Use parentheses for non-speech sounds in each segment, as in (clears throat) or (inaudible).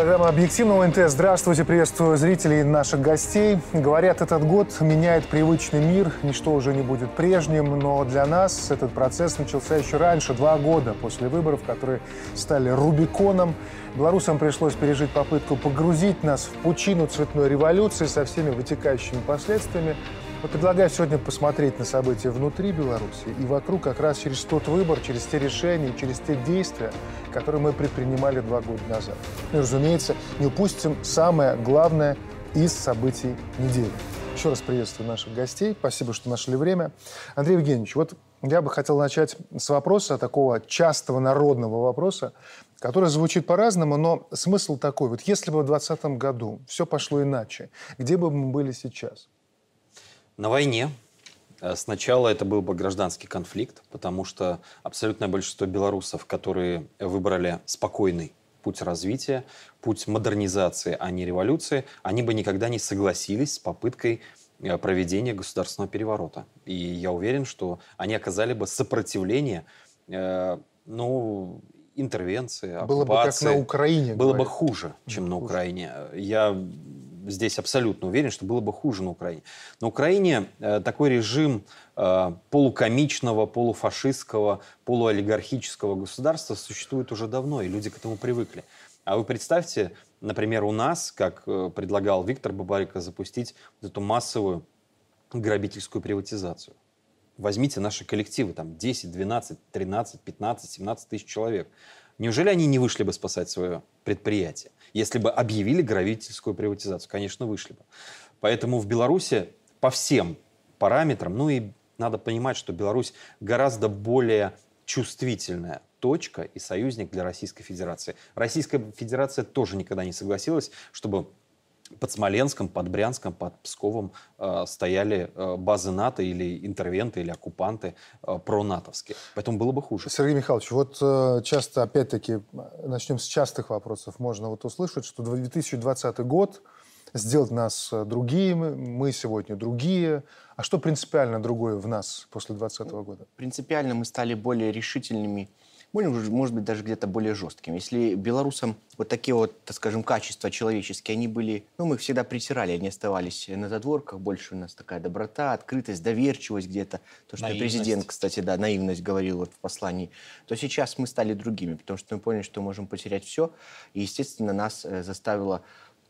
Программа «Объективного НТ». Здравствуйте, приветствую зрителей и наших гостей. Говорят, этот год меняет привычный мир, ничто уже не будет прежним, но для нас этот процесс начался еще раньше, два года после выборов, которые стали Рубиконом. Белорусам пришлось пережить попытку погрузить нас в пучину цветной революции со всеми вытекающими последствиями. Предлагаю сегодня посмотреть на события внутри Беларуси и вокруг как раз через тот выбор, через те решения, через те действия, которые мы предпринимали два года назад. Ну и, разумеется, не упустим самое главное из событий недели. Еще раз приветствую наших гостей. Спасибо, что нашли время. Андрей Евгеньевич, вот я бы хотел начать с вопроса, такого частого народного вопроса, который звучит по-разному, но смысл такой. Вот если бы в 2020 году все пошло иначе, где бы мы были сейчас? На войне. Э, сначала это был бы гражданский конфликт, потому что абсолютное большинство белорусов, которые выбрали спокойный путь развития, путь модернизации, а не революции, они бы никогда не согласились с попыткой э, проведения государственного переворота. И я уверен, что они оказали бы сопротивление, э, ну, интервенции, оккупации. Было бы как на Украине. Было говорят. бы хуже, чем хуже. на Украине. Я здесь абсолютно уверен, что было бы хуже на Украине. На Украине э, такой режим э, полукомичного, полуфашистского, полуолигархического государства существует уже давно, и люди к этому привыкли. А вы представьте, например, у нас, как э, предлагал Виктор Бабарика, запустить эту массовую грабительскую приватизацию. Возьмите наши коллективы, там 10, 12, 13, 15, 17 тысяч человек. Неужели они не вышли бы спасать свое предприятие? Если бы объявили грабительскую приватизацию, конечно, вышли бы. Поэтому в Беларуси по всем параметрам, ну и надо понимать, что Беларусь гораздо более чувствительная точка и союзник для Российской Федерации. Российская Федерация тоже никогда не согласилась, чтобы под Смоленском, под Брянском, под Псковом э, стояли э, базы НАТО или интервенты, или оккупанты э, пронатовские. Поэтому было бы хуже. Сергей Михайлович, вот э, часто, опять-таки, начнем с частых вопросов. Можно вот услышать, что 2020 год сделать нас э, другие, мы сегодня другие. А что принципиально другое в нас после 2020 года? Принципиально мы стали более решительными может быть, даже где-то более жестким. Если белорусам вот такие вот, так скажем, качества человеческие, они были, ну, мы их всегда притирали, они оставались на задворках, больше у нас такая доброта, открытость, доверчивость где-то. То, что наивность. президент, кстати, да, наивность говорил вот в послании. То сейчас мы стали другими, потому что мы поняли, что можем потерять все. И, естественно, нас э, заставило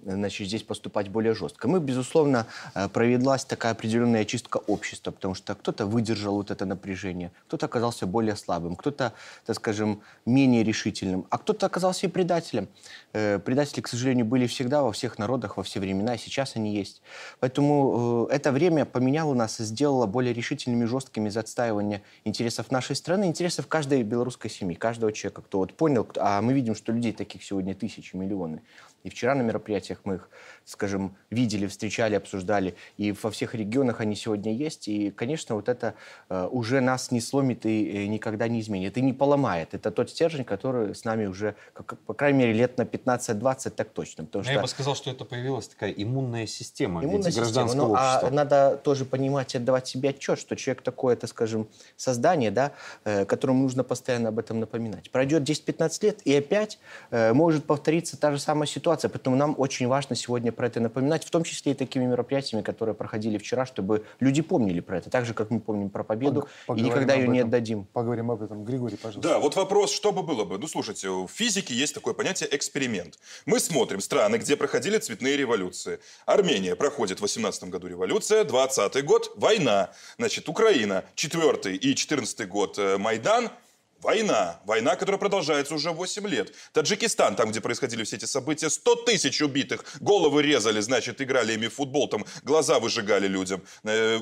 значит, здесь поступать более жестко. Мы, безусловно, э, провелась такая определенная чистка общества, потому что кто-то выдержал вот это напряжение, кто-то оказался более слабым, кто-то, так скажем, менее решительным, а кто-то оказался и предателем. Э, предатели, к сожалению, были всегда во всех народах, во все времена, и сейчас они есть. Поэтому э, это время поменяло нас и сделало более решительными, жесткими за отстаивание интересов нашей страны, интересов каждой белорусской семьи, каждого человека, кто вот понял, а мы видим, что людей таких сегодня тысячи, миллионы. И вчера на мероприятиях мы их, скажем, видели, встречали, обсуждали. И во всех регионах они сегодня есть. И, конечно, вот это э, уже нас не сломит и э, никогда не изменит. И не поломает. Это тот стержень, который с нами уже, как, по крайней мере, лет на 15-20 так точно. Потому что... Я бы сказал, что это появилась такая иммунная система иммунная система. Ну, а надо тоже понимать и отдавать себе отчет, что человек такое, это, скажем, создание, да, э, которому нужно постоянно об этом напоминать. Пройдет 10-15 лет, и опять может повториться та же самая ситуация ситуация. Поэтому нам очень важно сегодня про это напоминать, в том числе и такими мероприятиями, которые проходили вчера, чтобы люди помнили про это, так же, как мы помним про победу, Пог и никогда ее не отдадим. Поговорим об этом. Григорий, пожалуйста. Да, вот вопрос, что бы было бы? Ну, слушайте, в физике есть такое понятие эксперимент. Мы смотрим страны, где проходили цветные революции. Армения проходит в 18 году революция, 20 год – война. Значит, Украина, 4 и 14 год э, – Майдан – Война. Война, которая продолжается уже 8 лет. Таджикистан, там, где происходили все эти события, 100 тысяч убитых. Головы резали, значит, играли ими в футбол, там глаза выжигали людям. Э,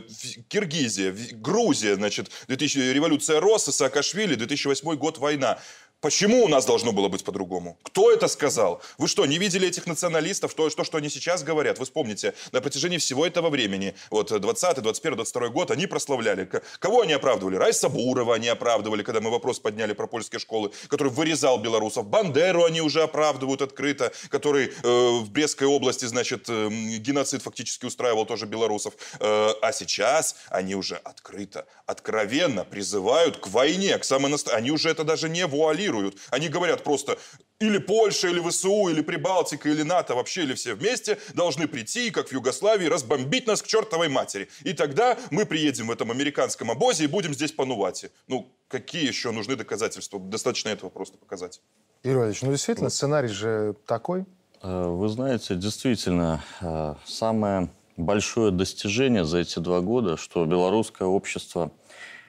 Киргизия, Грузия, значит, 2000, революция Росса, Саакашвили, 2008 год, война. Почему у нас должно было быть по-другому? Кто это сказал? Вы что, не видели этих националистов? То, что, что они сейчас говорят? Вы вспомните, на протяжении всего этого времени, вот 20 21 22 год, они прославляли. Кого они оправдывали? Райса Бурова они оправдывали, когда мы вопрос подняли про польские школы, который вырезал белорусов. Бандеру они уже оправдывают открыто, который э, в Брестской области, значит, э, геноцид фактически устраивал тоже белорусов. Э, а сейчас они уже открыто, откровенно призывают к войне, к самой настоящей. Они уже это даже не вуалируют контролируют. Они говорят просто, или Польша, или ВСУ, или Прибалтика, или НАТО, вообще, или все вместе должны прийти, как в Югославии, разбомбить нас к чертовой матери. И тогда мы приедем в этом американском обозе и будем здесь по Нувате. Ну, какие еще нужны доказательства? Достаточно этого просто показать. Юрий Валерьевич, ну действительно, сценарий же такой. Э, Вы знаете, действительно, э, самое большое достижение за эти два года, что белорусское общество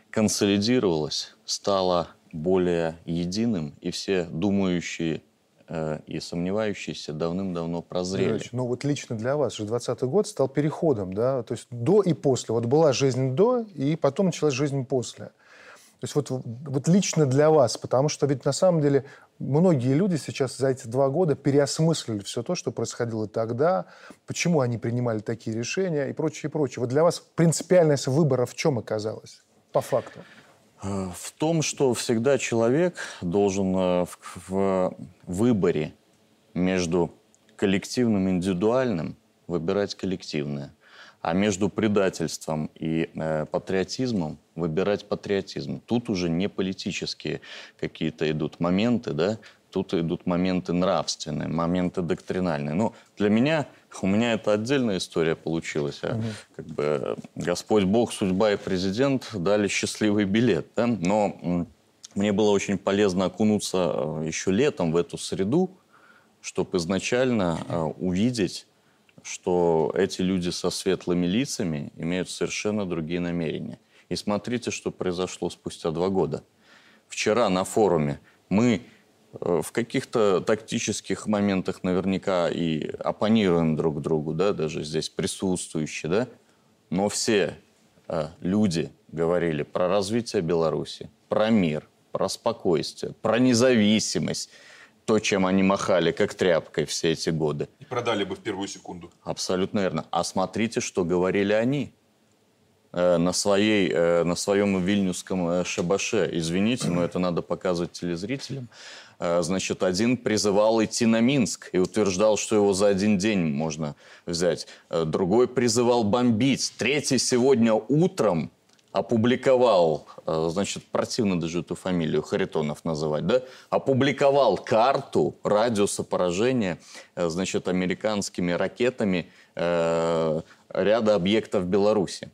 консолидировалось, стало более единым, и все думающие э, и сомневающиеся давным-давно прозрели. Валерьевич, ну вот лично для вас же 20 год стал переходом, да, то есть до и после. Вот была жизнь до, и потом началась жизнь после. То есть вот, вот лично для вас, потому что ведь на самом деле многие люди сейчас за эти два года переосмыслили все то, что происходило тогда, почему они принимали такие решения и прочее, и прочее. Вот для вас принципиальность выбора в чем оказалась? По факту. Э, В том, что всегда человек должен э, в, в выборе между коллективным и индивидуальным выбирать коллективное, а между предательством и э, патриотизмом выбирать патриотизм. Тут уже не политические какие-то идут моменты, да, тут идут моменты нравственные, моменты доктринальные. Ну, для меня, у меня это отдельная история получилась. а Как бы Господь Бог, судьба и президент дали счастливый билет. Да? Но мне было очень полезно окунуться э, еще летом в эту среду, чтобы изначально э, увидеть, что эти люди со светлыми лицами имеют совершенно другие намерения. И смотрите, что произошло спустя два года. Вчера на форуме мы в каких-то тактических моментах наверняка и оппонируем друг другу, да, даже здесь присутствующие, да, но все э, люди говорили про развитие Беларуси, про мир, про спокойствие, про независимость, то, чем они махали как тряпкой все эти годы. И продали бы в первую секунду. Абсолютно верно. А смотрите, что говорили они э, на, своей, э, на своем вильнюсском э, шабаше. Извините, но это надо показывать телезрителям. Э, Значит, один призывал идти на Минск и утверждал, что его за один день можно взять. Э, Другой призывал бомбить. Третий сегодня утром опубликовал, э, значит, противно даже эту фамилию Харитонов называть, да, опубликовал карту радиуса поражения, значит, американскими ракетами э, ряда объектов Беларуси.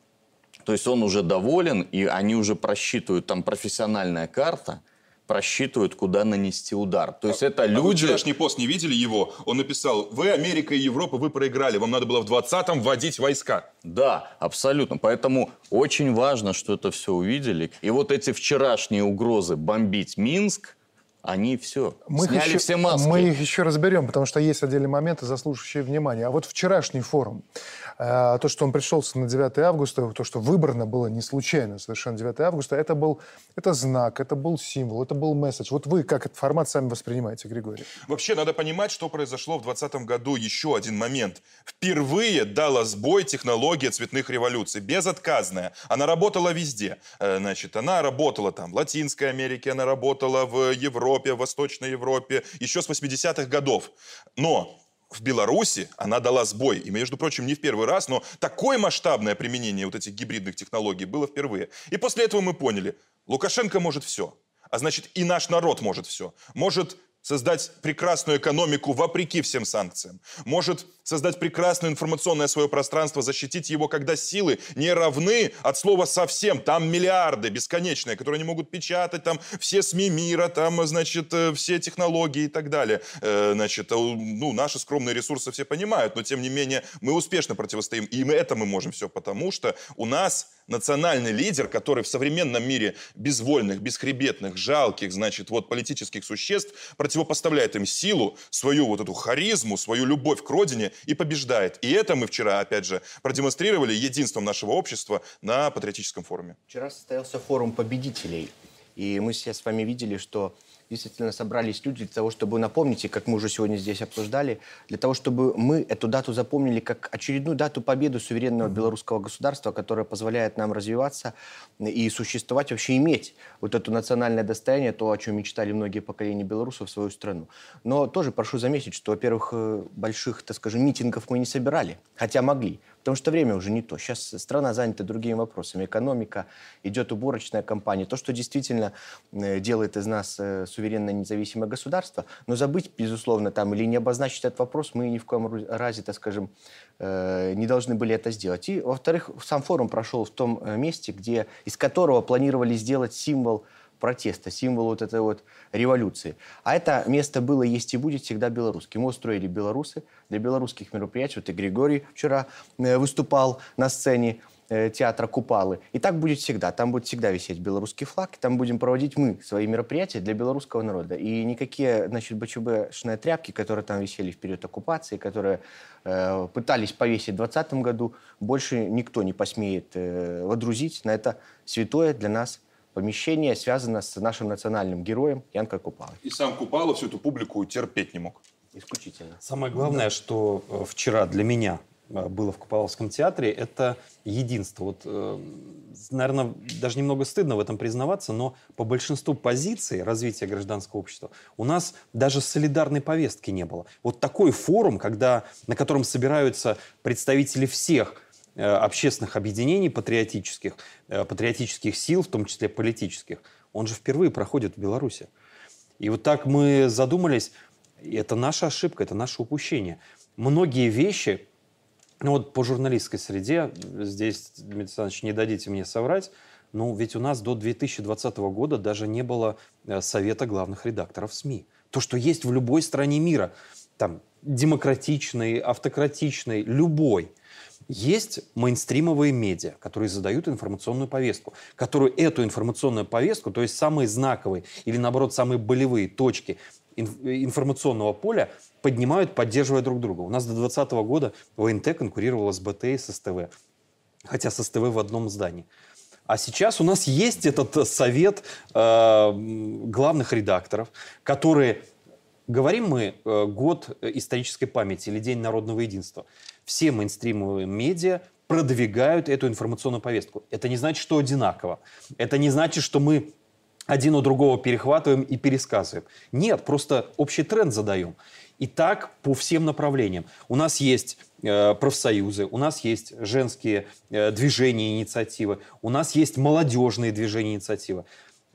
То есть он уже доволен, и они уже просчитывают, там профессиональная карта, просчитывают, куда нанести удар. То есть это А вы люди... вчерашний пост не видели его? Он написал, вы, Америка и Европа, вы проиграли. Вам надо было в 20-м вводить войска. Да, абсолютно. Поэтому очень важно, что это все увидели. И вот эти вчерашние угрозы бомбить Минск, они все, Мы сняли еще- все маски. Мы их еще разберем, потому что есть отдельные моменты, заслуживающие внимания. А вот вчерашний форум, э, то, что он пришелся на 9 августа, то, что выбрано было не случайно, совершенно 9 августа, это был это знак, это был символ, это был месседж. Вот вы как этот формат сами воспринимаете, Григорий? Вообще, надо понимать, что произошло в 2020 году. Еще один момент. Впервые дала сбой технология цветных революций. Безотказная. Она работала везде. Э, Значит, она работала там в Латинской Америке, она работала в Европе, в Восточной Европе, еще с 80-х годов. Но в Беларуси она дала сбой. И, между прочим, не в первый раз, но такое масштабное применение вот этих гибридных технологий было впервые. И после этого мы поняли, Лукашенко может все. А значит, и наш народ может все. Может создать прекрасную экономику вопреки всем санкциям. Может создать прекрасное информационное свое пространство, защитить его, когда силы не равны от слова совсем. Там миллиарды бесконечные, которые они могут печатать, там все СМИ мира, там, значит, э, все технологии и так далее. Э, Значит, э, ну, наши скромные ресурсы все понимают, но тем не менее мы успешно противостоим. И это мы можем все, потому что у нас национальный лидер, который в современном мире безвольных, бесхребетных, жалких, значит, вот политических существ противопоставляет им силу, свою вот эту харизму, свою любовь к родине и побеждает. И это мы вчера, опять же, продемонстрировали единством нашего общества на патриотическом форуме. Вчера состоялся форум победителей, и мы все с вами видели, что действительно собрались люди для того, чтобы напомнить, и как мы уже сегодня здесь обсуждали, для того, чтобы мы эту дату запомнили как очередную дату победы суверенного белорусского государства, которая позволяет нам развиваться и существовать, вообще иметь вот это национальное достояние, то, о чем мечтали многие поколения белорусов в свою страну. Но тоже прошу заметить, что, во-первых, э, больших, так скажем, митингов мы не собирали, хотя могли. Потому что время уже не то. Сейчас страна занята другими вопросами. Экономика, идет уборочная кампания. То, что действительно э, делает из нас э, суверенное независимое государство, но забыть, безусловно, там или не обозначить этот вопрос мы ни в коем разе, так скажем, э, не должны были это сделать. И, во-вторых, сам форум прошел в том месте, где, из которого планировали сделать символ протеста, символ вот этой вот революции. А это место было, есть и будет всегда белорусским. Мы устроили белорусы для белорусских мероприятий. Вот и Григорий вчера э, выступал на сцене э, театра Купалы. И так будет всегда. Там будет всегда висеть белорусский флаг. Там будем проводить мы свои мероприятия для белорусского народа. И никакие, значит, БЧБшные тряпки, которые там висели в период оккупации, которые э, пытались повесить в 2020 году, больше никто не посмеет э, водрузить на это святое для нас помещение связано с нашим национальным героем Янко Купалой. И сам Купала всю эту публику терпеть не мог. Исключительно. Самое главное, что э, вчера для меня э, было в Купаловском театре, это единство. Вот, э, наверное, даже немного стыдно в этом признаваться, но по большинству позиций развития гражданского общества у нас даже солидарной повестки не было. Вот такой форум, когда, на котором собираются представители всех общественных объединений патриотических, э, патриотических сил, в том числе политических, он же впервые проходит в Беларуси. И вот так мы задумались, это наша ошибка, это наше упущение. Многие вещи, ну вот по журналистской среде, здесь, Дмитрий Александрович, не дадите мне соврать, ну ведь у нас до 2020 года даже не было э, совета главных редакторов СМИ. То, что есть в любой стране мира, там, демократичный, автократичный, любой – есть мейнстримовые медиа, которые задают информационную повестку, которые эту информационную повестку, то есть самые знаковые или, наоборот, самые болевые точки информационного поля поднимают, поддерживая друг друга. У нас до 2020 года ВНТ конкурировала с БТ и с СТВ, хотя с СТВ в одном здании. А сейчас у нас есть этот совет э, главных редакторов, которые Говорим мы э, год исторической памяти или День народного единства. Все мейнстримовые медиа продвигают эту информационную повестку. Это не значит, что одинаково. Это не значит, что мы один у другого перехватываем и пересказываем. Нет, просто общий тренд задаем. И так по всем направлениям. У нас есть э, профсоюзы, у нас есть женские э, движения, инициативы, у нас есть молодежные движения, инициативы.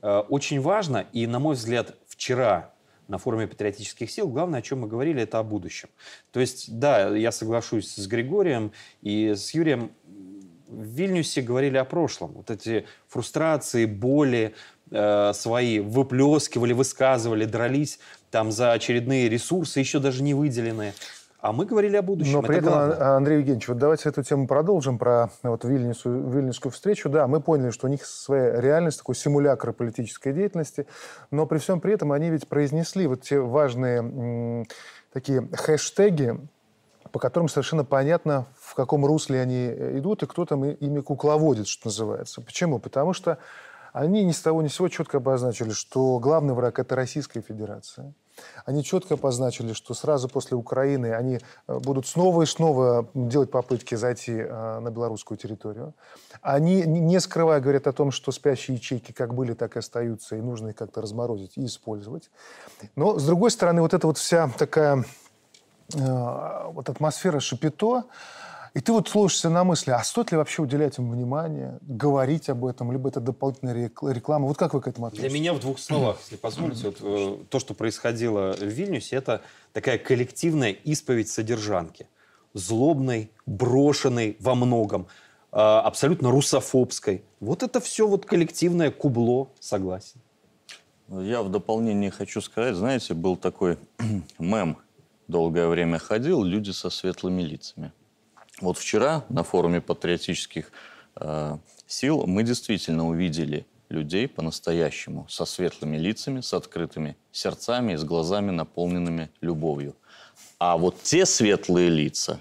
Э, очень важно, и, на мой взгляд, вчера на форуме патриотических сил, главное, о чем мы говорили, это о будущем. То есть, да, я соглашусь с Григорием и с Юрием. В Вильнюсе говорили о прошлом. Вот эти фрустрации, боли э, свои выплескивали, высказывали, дрались там за очередные ресурсы, еще даже не выделенные. А мы говорили о будущем. Но при это этом, главное. Андрей Евгеньевич, вот давайте эту тему продолжим про вот Вильнюсу, Вильнюсскую встречу. Да, мы поняли, что у них своя реальность, такой симулятор политической деятельности, но при всем при этом они ведь произнесли вот те важные такие хэштеги, по которым совершенно понятно, в каком русле они идут, и кто там ими кукловодит, что называется. Почему? Потому что они ни с того ни с сего четко обозначили, что главный враг – это Российская Федерация. Они четко обозначили, что сразу после Украины они э, будут снова и снова делать попытки зайти э, на белорусскую территорию. Они, не скрывая, говорят о том, что спящие ячейки как были, так и остаются, и нужно их как-то разморозить и использовать. Но, с другой стороны, вот эта вот вся такая э, вот атмосфера шапито, и ты вот слушаешься на мысли, а стоит ли вообще уделять им внимание, говорить об этом, либо это дополнительная реклама? Вот как вы к этому относитесь? Для меня в двух словах, если позволите, вот, э, то, что происходило в Вильнюсе, это такая коллективная исповедь содержанки. Злобной, брошенной во многом, э, абсолютно русофобской. Вот это все вот коллективное кубло, согласен. Я в дополнение хочу сказать, знаете, был такой (clears throat) мем, долгое время ходил, люди со светлыми лицами. Вот вчера на форуме патриотических э, сил мы действительно увидели людей по-настоящему, со светлыми лицами, с открытыми сердцами и с глазами, наполненными любовью. А вот те светлые лица,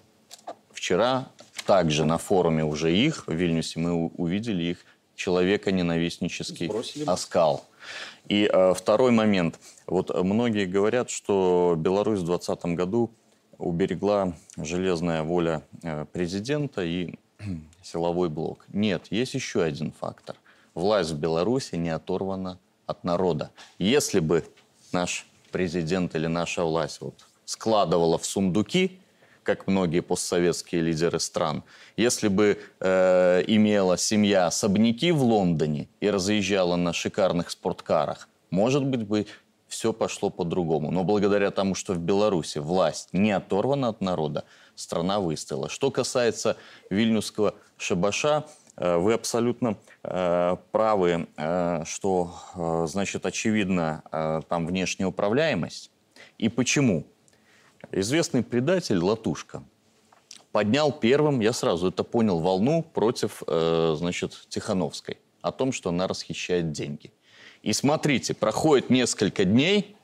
вчера также на форуме уже их, в Вильнюсе, мы увидели их человека-ненавистнический Сбросили. оскал. И э, второй момент. Вот многие говорят, что Беларусь в 2020 году уберегла железная воля э, президента и (clears throat) силовой блок. Нет, есть еще один фактор. Власть в Беларуси не оторвана от народа. Если бы наш президент или наша власть вот складывала в сундуки, как многие постсоветские лидеры стран, если бы э, имела семья особняки в Лондоне и разъезжала на шикарных спорткарах, может быть бы все пошло по-другому. Но благодаря тому, что в Беларуси власть не оторвана от народа, страна выстояла. Что касается Вильнюсского шабаша, э, вы абсолютно э, правы, э, что, значит, очевидно, там внешняя управляемость. И почему? Известный предатель Латушка поднял первым, я сразу это понял, волну против, значит, Тихановской о том, что она расхищает деньги. И смотрите, проходит несколько дней,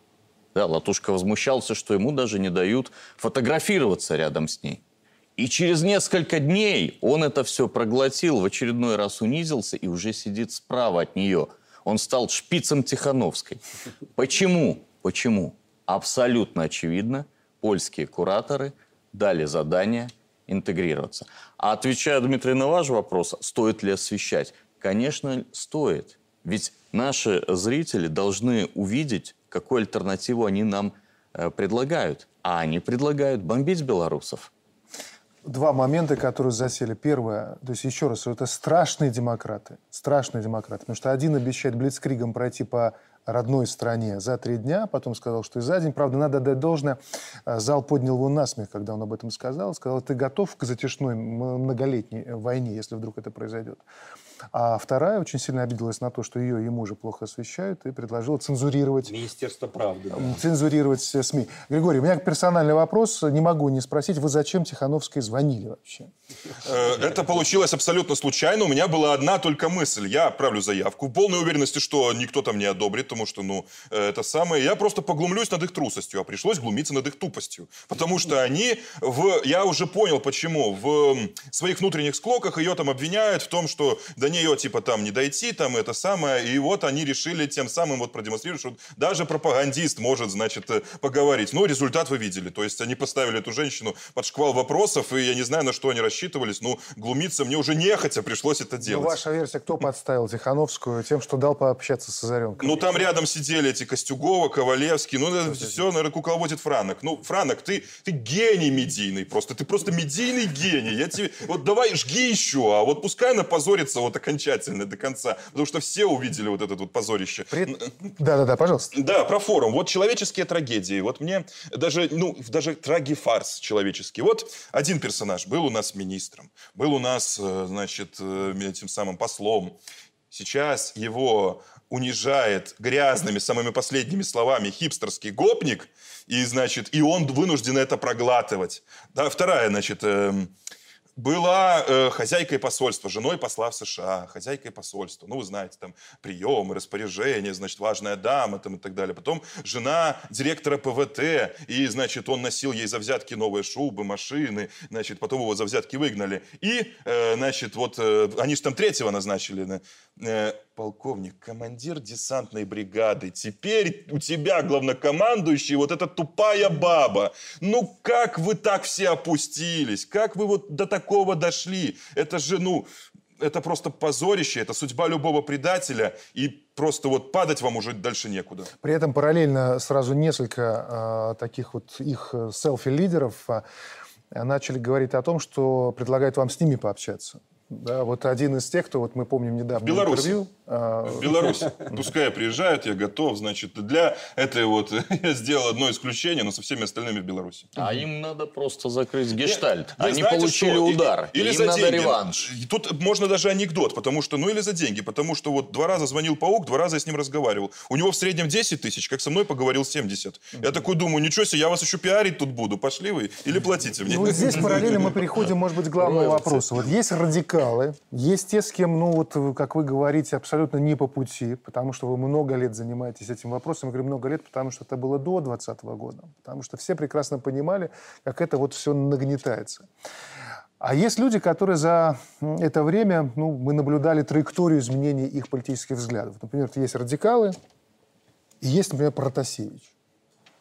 да, Латушка возмущался, что ему даже не дают фотографироваться рядом с ней. И через несколько дней он это все проглотил, в очередной раз унизился и уже сидит справа от нее. Он стал шпицем Тихановской. Почему? Почему? Абсолютно очевидно, польские кураторы дали задание интегрироваться. А отвечая, Дмитрий, на ваш вопрос, стоит ли освещать? Конечно, стоит. Ведь наши зрители должны увидеть, какую альтернативу они нам э, предлагают. А они предлагают бомбить белорусов. Два момента, которые засели. Первое, то есть еще раз, это страшные демократы. Страшные демократы. Потому что один обещает блицкригом пройти по родной стране за три дня, потом сказал, что и за день. Правда, надо дать должное, э, зал поднял его насмех, когда он об этом сказал. Сказал, ты готов к затяжной многолетней войне, если вдруг это произойдет. А вторая очень сильно обиделась на то, что ее ему же плохо освещают, и предложила цензурировать... Министерство правды. Да. Цензурировать все СМИ. Григорий, у меня персональный вопрос, не могу не спросить, вы зачем Тихановской звонили вообще? Э, это получилось абсолютно случайно. У меня была одна только мысль. Я отправлю заявку в полной уверенности, что никто там не одобрит, потому что, ну, э, это самое... Я просто поглумлюсь над их трусостью, а пришлось глумиться над их тупостью. Потому что они в... Я уже понял, почему. В своих внутренних склоках ее там обвиняют в том, что до нее типа там не дойти, там это самое. И вот они решили тем самым вот продемонстрировать, что даже пропагандист может, значит, э, поговорить. Ну, результат вы видели. То есть они поставили эту женщину под шквал вопросов, и я не знаю, на что они рассчитывались. Ну, глумиться мне уже нехотя пришлось это делать. Ну, ваша версия, кто подставил Тихановскую тем, что дал пообщаться с Озаренком? Ну, там рядом сидели эти Костюгова, Ковалевский. Ну, это все, наверное, кукловодит Франок. Ну, Франок, ты, ты гений медийный просто. Ты просто медийный гений. Я тебе... Вот давай жги еще, а вот пускай она позорится вот окончательно до конца. Потому что все увидели вот это вот позорище. Да-да-да, пожалуйста. Да, про форум. Вот человеческие трагедии. Вот мне даже, ну, даже трагифарс человеческий. Вот один персонаж был у нас министром, был у нас, э, значит, э, этим самым послом. Сейчас его унижает грязными, самыми последними словами хипстерский гопник, и, значит, и он вынужден это проглатывать. Да, вторая, значит, эм, была э, хозяйкой посольства, женой посла в США, хозяйкой посольства. Ну, вы знаете, там приемы, распоряжения, значит, важная дама там, и так далее. Потом жена директора ПВТ, и, значит, он носил ей за взятки новые шубы, машины, значит, потом его за взятки выгнали. И, э, значит, вот э, они же там третьего назначили, э, полковник, командир десантной бригады. Теперь у тебя главнокомандующий вот эта тупая баба. Ну, как вы так все опустились? Как вы вот до такого дошли? Это же, ну, это просто позорище, это судьба любого предателя, и просто вот падать вам уже дальше некуда. При этом параллельно сразу несколько э, таких вот их селфи-лидеров э, начали говорить о том, что предлагают вам с ними пообщаться. Да, вот один из тех, кто, вот мы помним недавно в Беларуси. интервью. А... В Беларуси. Пускай приезжают, я готов. Значит, для этой вот (laughs) я сделал одно исключение, но со всеми остальными в Беларуси. А им надо просто закрыть гештальт. Я, Они знаете, получили что? удар. Или, им за надо деньги. реванш. Тут можно даже анекдот, потому что, ну или за деньги, потому что вот два раза звонил паук, два раза я с ним разговаривал. У него в среднем 10 тысяч, как со мной поговорил 70. Я такой думаю, ничего себе, я вас еще пиарить тут буду. Пошли вы или платите мне. Ну, вот здесь параллельно мы переходим, может быть, к главному вопросу. Вот есть радикалы, есть те, с кем, ну вот, как вы говорите, абсолютно не по пути, потому что вы много лет занимаетесь этим вопросом. Я говорю много лет, потому что это было до 2020 года. Потому что все прекрасно понимали, как это вот все нагнетается. А есть люди, которые за это время, ну, мы наблюдали траекторию изменения их политических взглядов. Например, есть радикалы, и есть, например, Протасевич.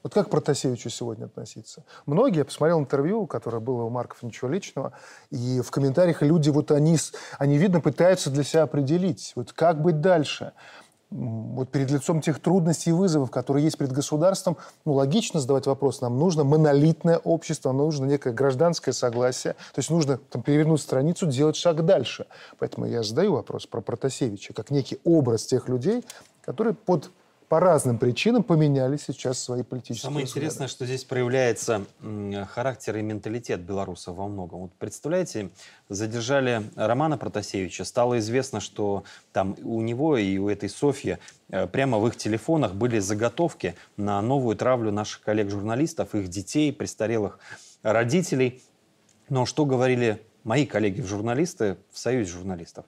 Вот как к Протасевичу сегодня относиться? Многие, я посмотрел интервью, которое было у Марков, ничего личного, и в комментариях люди, вот они, они видно, пытаются для себя определить, вот как быть дальше. Вот перед лицом тех трудностей и вызовов, которые есть перед государством, ну, логично задавать вопрос. Нам нужно монолитное общество, нам нужно некое гражданское согласие. То есть нужно там, перевернуть страницу, делать шаг дальше. Поэтому я задаю вопрос про Протасевича, как некий образ тех людей, которые под по разным причинам поменяли сейчас свои политические Самое взгляды. интересное, что здесь проявляется характер и менталитет белорусов во многом. Вот представляете, задержали Романа Протасевича, стало известно, что там у него и у этой Софьи э, прямо в их телефонах были заготовки на новую травлю наших коллег-журналистов, их детей, престарелых родителей. Но что говорили мои коллеги-журналисты в Союзе журналистов?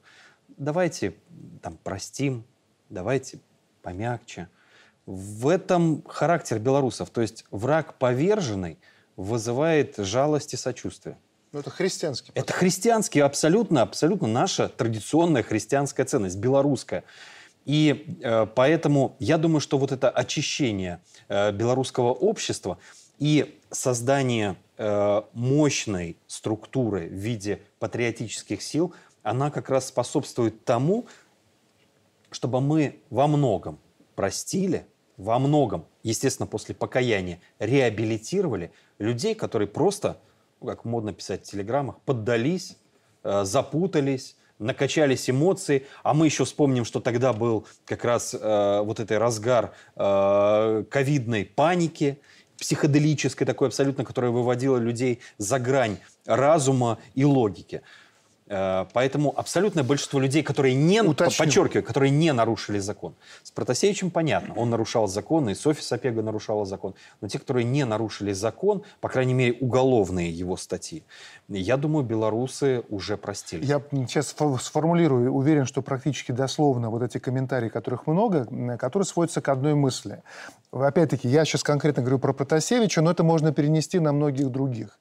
Давайте там простим, давайте помягче. В этом характер белорусов. То есть враг поверженный вызывает жалость и сочувствие. Ну, это христианский Это христианский, абсолютно, абсолютно наша традиционная христианская ценность, белорусская. И э, поэтому я думаю, что вот это очищение э, белорусского общества и создание э, мощной структуры в виде патриотических сил, она как раз способствует тому, чтобы мы во многом простили, во многом, естественно, после покаяния, реабилитировали людей, которые просто, ну, как модно писать в телеграммах, поддались, э, запутались, накачались эмоции, а мы еще вспомним, что тогда был как раз э, вот этот разгар э, ковидной паники, психоделической такой абсолютно, которая выводила людей за грань разума и логики. Э, Поэтому абсолютное большинство людей, которые не, Уточню. подчеркиваю, которые не нарушили закон. С Протасевичем понятно, он нарушал закон, и Софья Сапега нарушала закон. Но те, которые не нарушили закон, по крайней мере, уголовные его статьи, я думаю, белорусы уже простили. Я сейчас фо- сформулирую, уверен, что практически дословно вот эти комментарии, которых много, которые сводятся к одной мысли. Опять-таки, я сейчас конкретно говорю про Протасевича, но это можно перенести на многих других.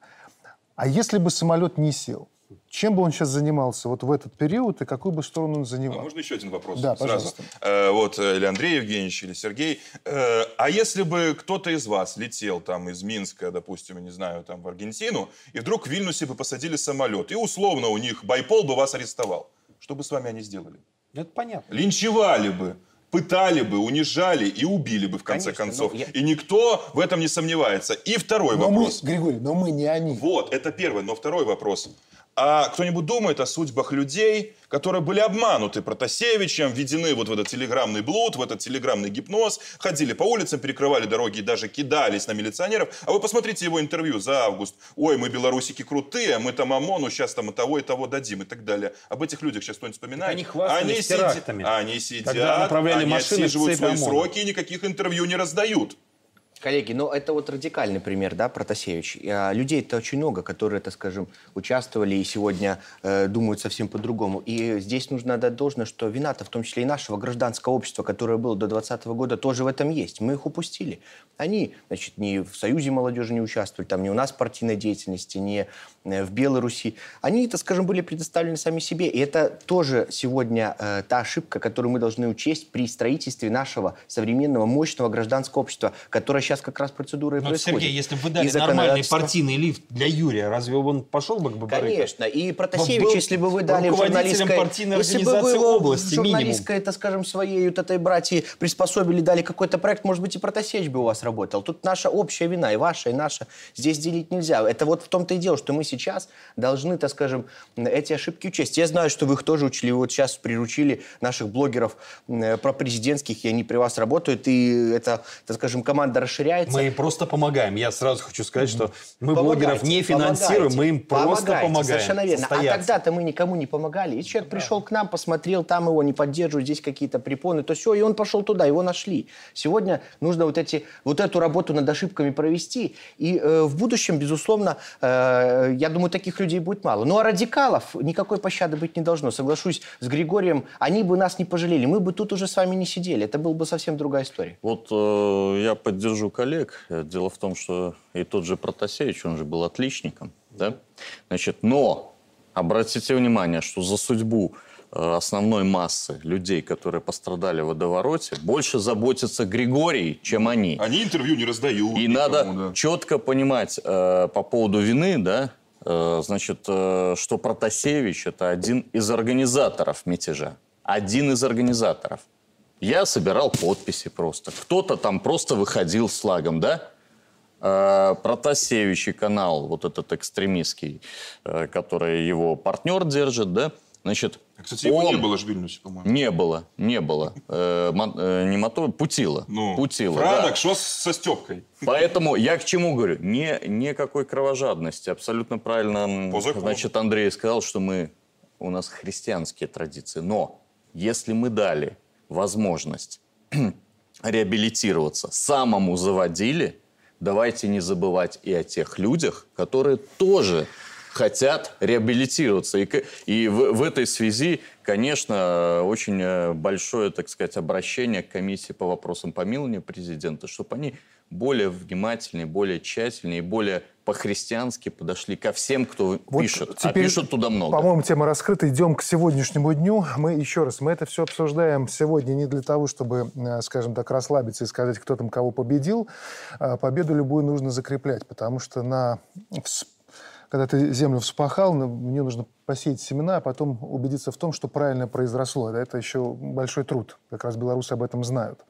А если бы самолет не сел, чем бы он сейчас занимался вот в этот период и какую бы сторону он А занимал? можно еще один вопрос? Да, сразу? пожалуйста. Э, вот, э, или Андрей Евгеньевич, или Сергей. Э, а если бы кто-то из вас летел там из Минска, допустим, я не знаю, там в Аргентину, и вдруг в Вильнюсе бы посадили самолет, и условно у них байпол бы вас арестовал, что бы с вами они сделали? Это понятно. Линчевали бы, пытали бы, унижали и убили бы в конце Конечно, концов. ну, я- И никто в этом не сомневается. И второй Но мы, вопрос. Григорий, но мы не они. Вот, это первый. Но второй вопрос. А кто-нибудь думает о судьбах людей, которые были обмануты Протасевичем, введены вот в этот телеграммный блуд, в этот телеграммный гипноз, ходили по улицам, перекрывали дороги и даже кидались на милиционеров. А вы посмотрите его интервью за август. Ой, мы белорусики крутые, мы там ОМОНу сейчас там и того, и того дадим и так далее. Об этих людях сейчас кто-нибудь вспоминает? они хвастались сиди- терактами. Они сидят, Когда направляли они машины отсиживают свои ОМОНа. сроки и никаких интервью не раздают. Коллеги, ну это вот радикальный пример, да, Протасевич. А, Людей-то очень много, которые, так скажем, участвовали и сегодня э, думают совсем по-другому. И здесь нужно отдать должное, что вина-то в том числе и нашего гражданского общества, которое было до 2020 года, тоже в этом есть. Мы их упустили. Они, значит, ни в Союзе молодежи не участвовали, там, ни у нас партийной деятельности, ни э, в Беларуси. Они, так скажем, были предоставлены сами себе. И это тоже сегодня э, та ошибка, которую мы должны учесть при строительстве нашего современного, мощного гражданского общества, которое сейчас как раз процедура и Но, происходит. Сергей, если бы вы И дали нормальный партийный лифт для Юрия, разве он пошел бы к Бабарыке? Конечно. И Протасевич, был если бы вы дали журналистской... партийной если бы вы области, журналистской, это, скажем, своей вот этой братьи приспособили, дали какой-то проект, может быть, и Протасевич бы у вас работал. Тут наша общая вина, и ваша, и наша. Здесь делить нельзя. Это вот в том-то и дело, что мы сейчас должны, так скажем, эти ошибки учесть. Я знаю, что вы их тоже учили. Вот сейчас приручили наших блогеров э, про президентских, и они при вас работают, и это, так скажем, команда расширяется. Мы просто помогаем. Я сразу хочу сказать, что мы Помогайте, блогеров не финансируем, помогайте, мы им просто помогаем. Совершенно верно. А состояться. тогда-то мы никому не помогали. И человек пришел к нам, посмотрел, там его не поддерживают, здесь какие-то препоны, то все, и он пошел туда, его нашли. Сегодня нужно вот, эти, вот эту работу над ошибками провести. И э, в будущем, безусловно, э, я думаю, таких людей будет мало. Ну а радикалов никакой пощады быть не должно. Соглашусь с Григорием, они бы нас не пожалели. Мы бы тут уже с вами не сидели. Это была бы совсем другая история. Вот э, я поддержу коллег. Э, Дело в том, что и тот же Протасевич, он же был отличником, да? Значит, но обратите внимание, что за судьбу э, основной массы людей, которые пострадали в водовороте, больше заботится Григорий, чем они. Они интервью не раздают. И никому, надо да. четко понимать э, по поводу вины, да, э, значит, э, что Протасевич это один из организаторов мятежа. Один из организаторов. Я собирал подписи просто. Кто-то там просто выходил с флагом, да? Э, Протасевич и канал, вот этот экстремистский, э, который его партнер держит, да? Значит, Кстати, его он- не было же в Вильнюсе, по-моему. Не было, не было. Э, э, не Мотор, Путила. Ну, Путила, да. Франок, что со Степкой? Поэтому я к чему говорю? Не, никакой кровожадности. Абсолютно правильно значит, Андрей сказал, что мы, у нас христианские традиции. Но если мы дали возможность (clears throat) реабилитироваться самому заводили, давайте не забывать и о тех людях, которые тоже хотят реабилитироваться. И, и в, в этой связи, конечно, очень э, большое, так сказать, обращение к комиссии по вопросам помилования президента, чтобы они более внимательнее, более тщательнее более по-христиански подошли ко всем, кто Вот пишет. а теперь, пишут туда много. По-моему, тема раскрыта. Идем к сегодняшнему дню. Мы еще раз, мы это все обсуждаем сегодня не для того, чтобы, э, скажем так, расслабиться и сказать, кто там кого победил. А Победу любую нужно закреплять, потому что на когда ты землю вспахал, мне нужно посеять семена, а потом убедиться в том, что правильно произросло. Это еще большой труд. Как раз белорусы об этом знают.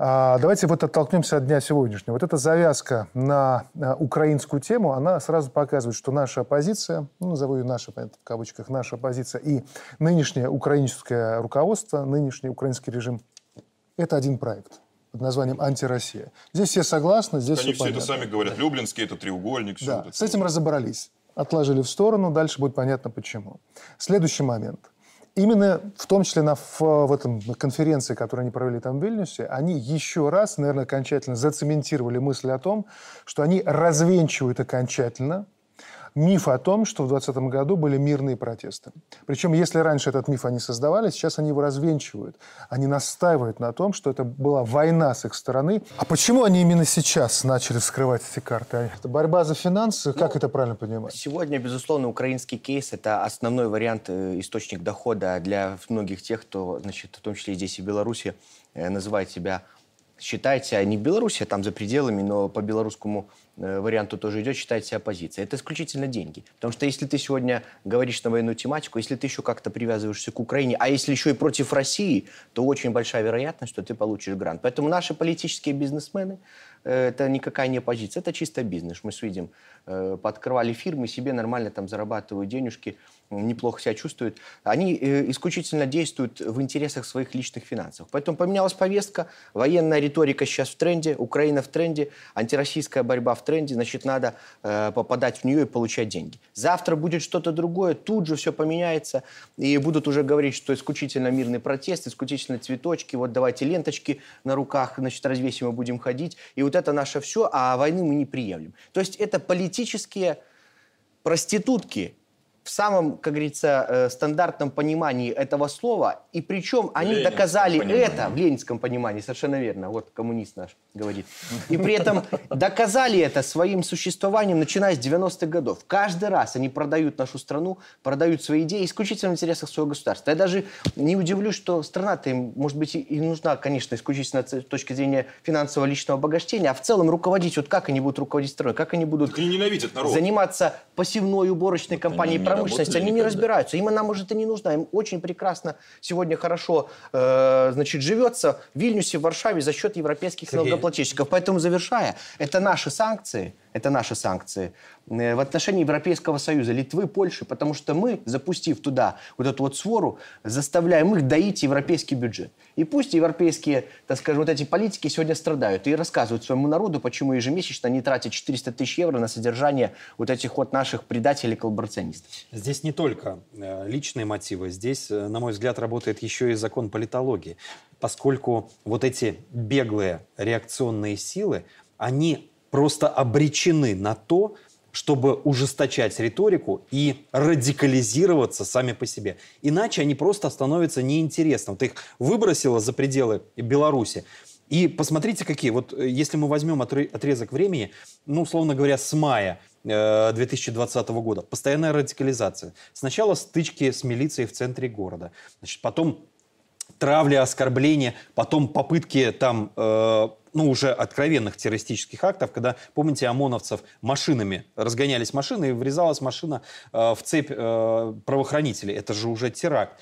А, Давайте вот оттолкнемся от дня сегодняшнего. Вот эта завязка на а, украинскую тему, она сразу показывает, что наша оппозиция, ну, назову ее наша, понятно, в кавычках, наша оппозиция и нынешнее украинское руководство, нынешний украинский режим, это один проект под названием «Антироссия». Здесь все согласны, здесь Они все все это сами говорят. Люблинский это треугольник. Да, это. с этим разобрались. Отложили в сторону, дальше будет понятно почему. Следующий момент. Именно в том числе на, в, в этом конференции, которую они провели там в Вильнюсе, они еще раз, наверное, окончательно зацементировали мысль о том, что они развенчивают окончательно миф о том, что в 2020 году были мирные протесты. Причем, если раньше этот миф они создавали, сейчас они его развенчивают. Они настаивают на том, что это была война с их стороны. А почему они именно сейчас начали вскрывать эти карты? Это борьба за финансы? Как это правильно понимать? Сегодня, безусловно, украинский кейс – это основной вариант, э, источник дохода для многих тех, кто, значит, в том числе и здесь, и в Беларуси, э, называет себя, считает себя не в Беларуси, а там за пределами, но по белорусскому э, варианту тоже идет, считает себя оппозицией. Это исключительно деньги. Потому что если ты сегодня говоришь на военную тематику, если ты еще как-то привязываешься к Украине, а если еще и против России, то очень большая вероятность, что ты получишь грант. Поэтому наши политические бизнесмены это никакая не оппозиция, это чисто бизнес. Мы с видим, э, пооткрывали фирмы, себе нормально там зарабатывают денежки, неплохо себя чувствуют. Они э, исключительно действуют в интересах своих личных финансов. Поэтому поменялась повестка, военная риторика сейчас в тренде, Украина в тренде, антироссийская борьба в тренде, значит, надо э, попадать в нее и получать деньги. Завтра будет что-то другое, тут же все поменяется, и будут уже говорить, что исключительно мирный протест, исключительно цветочки, вот давайте ленточки на руках, значит, развесим и будем ходить. И вот это наше все, а войны мы не приемлем. То есть это политические проститутки в самом, как говорится, э, стандартном понимании этого слова. И причем они ленинском доказали понимании. это в ленинском понимании, совершенно верно. Вот коммунист наш говорит. И при этом (laughs) доказали это своим существованием, начиная с 90-х годов. Каждый раз они продают нашу страну, продают свои идеи исключительно в интересах своего государства. Я даже не удивлюсь, что страна-то им, может быть, и- нужна, конечно, исключительно с точки зрения финансового личного обогащения, а в целом руководить, вот как они будут руководить страной, как они будут они ненавидят народ. заниматься посевной уборочной компанией не промышленности. Они не разбираются. Им она, может, и не нужна. Им очень прекрасно сегодня хорошо э, значит, живется в Вильнюсе, в Варшаве за счет европейских Сергей. налогоплательщиков. Поэтому, завершая, это наши санкции, это наши санкции э, в отношении Европейского Союза, Литвы, Польши, потому что мы, запустив туда вот эту вот свору, заставляем их доить европейский бюджет. И пусть европейские, так скажем, вот эти политики сегодня страдают и рассказывают своему народу, почему ежемесячно они тратят 400 тысяч евро на содержание вот этих вот наших предателей-коллаборационистов. Здесь не только э, личные мотивы, здесь, э, на мой взгляд, работает еще и закон политологии, поскольку вот эти беглые реакционные силы, они просто обречены на то, чтобы ужесточать риторику и радикализироваться сами по себе. Иначе они просто становятся неинтересным. Ты их выбросила за пределы Беларуси, и посмотрите, какие. Вот э, если мы возьмем отрезок времени, ну, условно говоря, с мая э, 2020 года, постоянная радикализация. Сначала стычки с милицией в центре города, значит, потом травля, оскорбления, потом попытки там, э, ну, уже откровенных террористических актов, когда, помните, ОМОНовцев машинами, разгонялись машины, и врезалась машина э, в цепь э, правоохранителей. Это же уже теракт.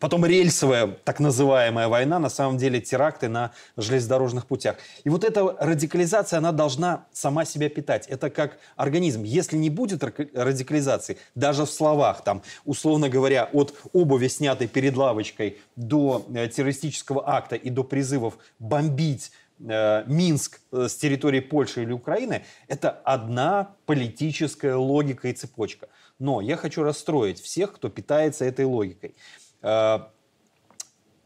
Потом рельсовая, так называемая война, на самом деле теракты на железнодорожных путях. И вот эта радикализация, она должна сама себя питать. Это как организм. Если не будет радикализации, даже в словах, там, условно говоря, от обуви, снятой перед лавочкой, до э, террористического акта и до призывов бомбить Минск э, с территории Польши или Украины, это одна политическая логика и цепочка. Но я хочу расстроить всех, кто питается этой логикой. Э,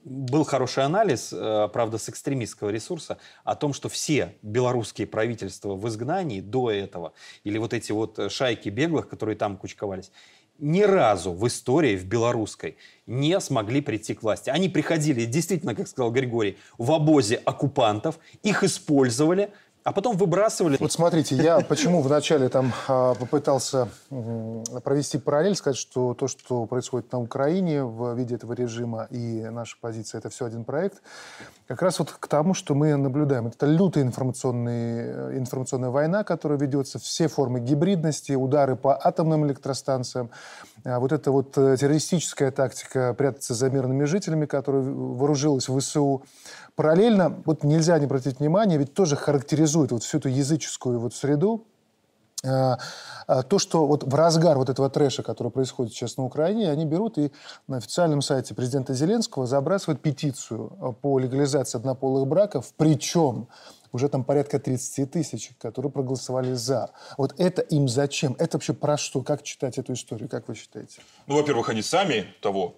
был хороший анализ, э, правда, с экстремистского ресурса, о том, что все белорусские правительства в изгнании до этого, или вот эти вот шайки беглых, которые там кучковались, ни разу в истории, в белорусской, не смогли прийти к власти. Они приходили, действительно, как сказал Григорий, в обозе оккупантов, их использовали, а потом выбрасывали. Вот смотрите, я почему вначале там а, попытался провести параллель, сказать, что то, что происходит на Украине в виде этого режима и наша позиция, это все один проект, как раз вот к тому, что мы наблюдаем. Это лютая информационная, информационная война, которая ведется, все формы гибридности, удары по атомным электростанциям, а вот эта вот э, террористическая тактика прятаться за мирными жителями, которая вооружилась в ВСУ, Параллельно, вот нельзя не обратить внимание, ведь тоже характеризует вот всю эту языческую вот среду, э, э, то, что вот в разгар вот этого трэша, который происходит сейчас на Украине, они берут и на официальном сайте президента Зеленского забрасывают петицию э, по легализации однополых браков, причем уже там порядка 30 тысяч, которые проголосовали за. Вот это им зачем? Это вообще про что? Как читать эту историю? Как вы считаете? Ну, во-первых, они сами того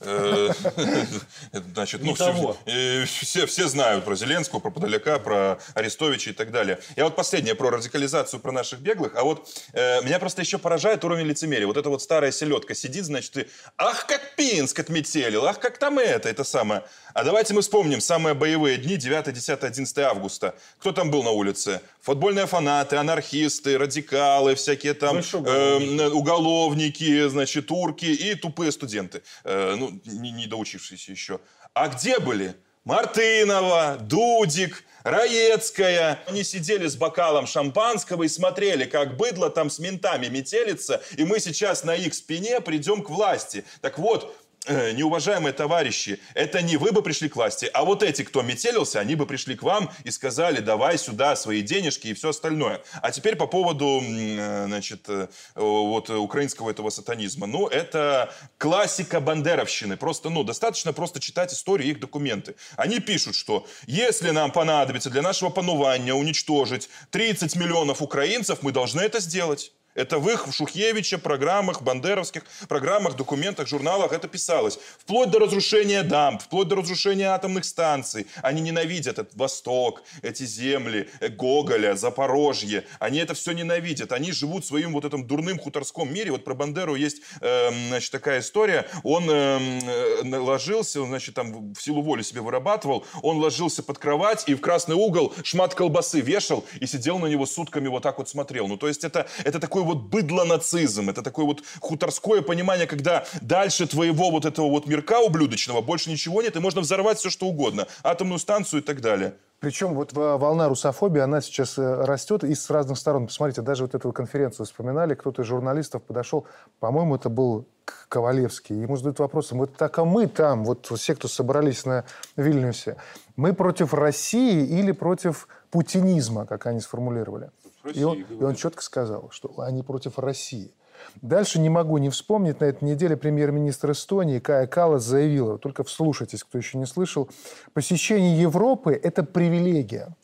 (laughs) значит, ну, все, э, все, все знают про Зеленского, про Подоляка, про Арестовича и так далее. Я вот последнее про радикализацию, про наших беглых. А вот э, меня просто еще поражает уровень лицемерия. Вот эта вот старая селедка сидит, значит, и ах, как Пинск отметелил, ах, как там это, это самое. А давайте мы вспомним самые боевые дни 9, 10, 11 августа. Кто там был на улице? Футбольные фанаты, анархисты, радикалы, всякие там э, уголовники, значит, турки и тупые студенты, э, ну, не, не доучившиеся еще. А где были? Мартынова, Дудик, Раецкая. Они сидели с бокалом шампанского и смотрели, как быдло там с ментами метелится, и мы сейчас на их спине придем к власти. Так вот, Э, неуважаемые товарищи, это не вы бы пришли к власти, а вот эти, кто метелился, они бы пришли к вам и сказали, давай сюда свои денежки и все остальное. А теперь по поводу, э, значит, э, вот украинского этого сатанизма. Ну, это классика бандеровщины. Просто, ну, достаточно просто читать историю их документы. Они пишут, что если нам понадобится для нашего панування уничтожить 30 миллионов украинцев, мы должны это сделать. Это в их в Шухевича программах, бандеровских программах, документах, журналах это писалось. Вплоть до разрушения дамб, вплоть до разрушения атомных станций. Они ненавидят этот Восток, эти земли, э, Гоголя, Запорожье. Они это все ненавидят. Они живут в своем вот этом дурным хуторском мире. Вот про Бандеру есть э, значит, такая история. Он эм, э, ложился, значит, там в силу воли себе вырабатывал. Он ложился под кровать и в красный угол шмат колбасы вешал и сидел на него сутками вот так вот смотрел. Ну, то есть это, это такой вот быдло-нацизм. Это такое вот хуторское понимание, когда дальше твоего вот этого вот мирка ублюдочного больше ничего нет, и можно взорвать все, что угодно. Атомную станцию и так далее. Причем вот волна русофобии, она сейчас э, растет и с разных сторон. Посмотрите, даже вот эту конференцию вспоминали, кто-то из журналистов подошел, по-моему, это был Ковалевский. Ему задают вопросы, вот так, а мы там, вот все, кто собрались на Вильнюсе, мы против России или против путинизма, как они сформулировали? И, он, и он четко сказал, что они против России. Дальше не могу не вспомнить. На этой неделе премьер-министр Эстонии Кая Калас заявила, только вслушайтесь, кто еще не слышал, посещение Европы – это привилегия,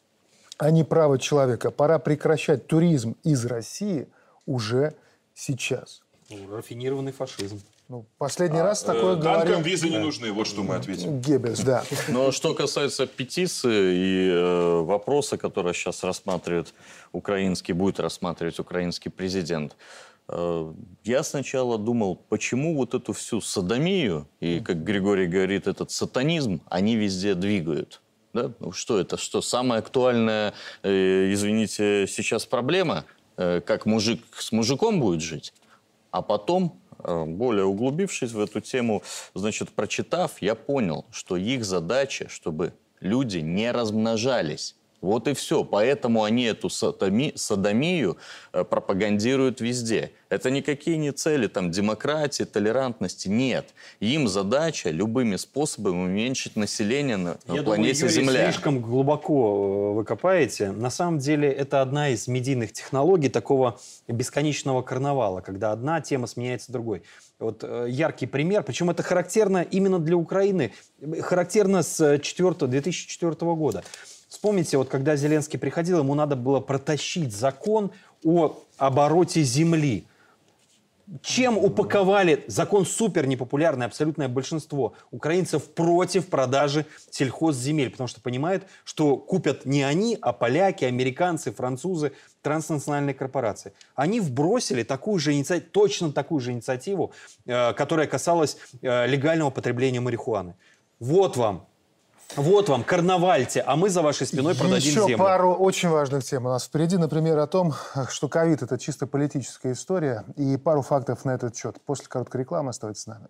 а не право человека. Пора прекращать туризм из России уже сейчас. Ну, рафинированный фашизм. Ну, последний а, раз такое э, говорил... Танкам визы не нужны, вот что мы ответим. Геббельс, да. Но что касается петиции и э, вопроса, который сейчас рассматривает украинский, будет рассматривать украинский президент, э, я сначала думал, почему вот эту всю садомию, и, как Григорий говорит, этот сатанизм, они везде двигают. Да? Ну, что это? Что самая актуальная, э, извините, сейчас проблема? Э, как мужик с мужиком будет жить? А потом более углубившись в эту тему, значит, прочитав, я понял, что их задача, чтобы люди не размножались. Вот и все. Поэтому они эту садоми, садомию э, пропагандируют везде. Это никакие не цели там, демократии, толерантности. Нет. Им задача любыми способами уменьшить население на Я планете думаю, Юрий, Земля. слишком глубоко э, вы копаете. На самом деле это одна из медийных технологий такого бесконечного карнавала, когда одна тема сменяется другой. Вот э, яркий пример, причем это характерно именно для Украины, характерно с 4, 2004 года. Вспомните, вот когда Зеленский приходил, ему надо было протащить закон о обороте земли. Чем упаковали закон супер непопулярный, абсолютное большинство украинцев против продажи сельхозземель, потому что понимают, что купят не они, а поляки, американцы, французы, транснациональные корпорации. Они вбросили такую же инициативу, точно такую же инициативу, э, которая касалась э, легального потребления марихуаны. Вот вам вот вам, карнавальте, а мы за вашей спиной продадим Еще землю. пару очень важных тем у нас впереди. Например, о том, что ковид – это чисто политическая история. И пару фактов на этот счет. После короткой рекламы оставайтесь с нами.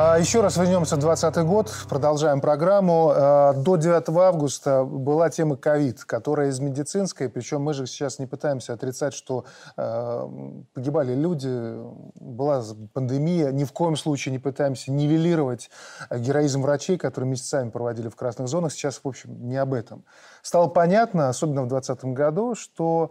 Еще раз вернемся в 2020 год, продолжаем программу. А, до 9 августа была тема ковид, которая из медицинской, причем мы же сейчас не пытаемся отрицать, что а, погибали люди, была пандемия, ни в коем случае не пытаемся нивелировать героизм врачей, которые месяцами проводили в красных зонах. Сейчас, в общем, не об этом. Стало понятно, особенно в 2020 году, что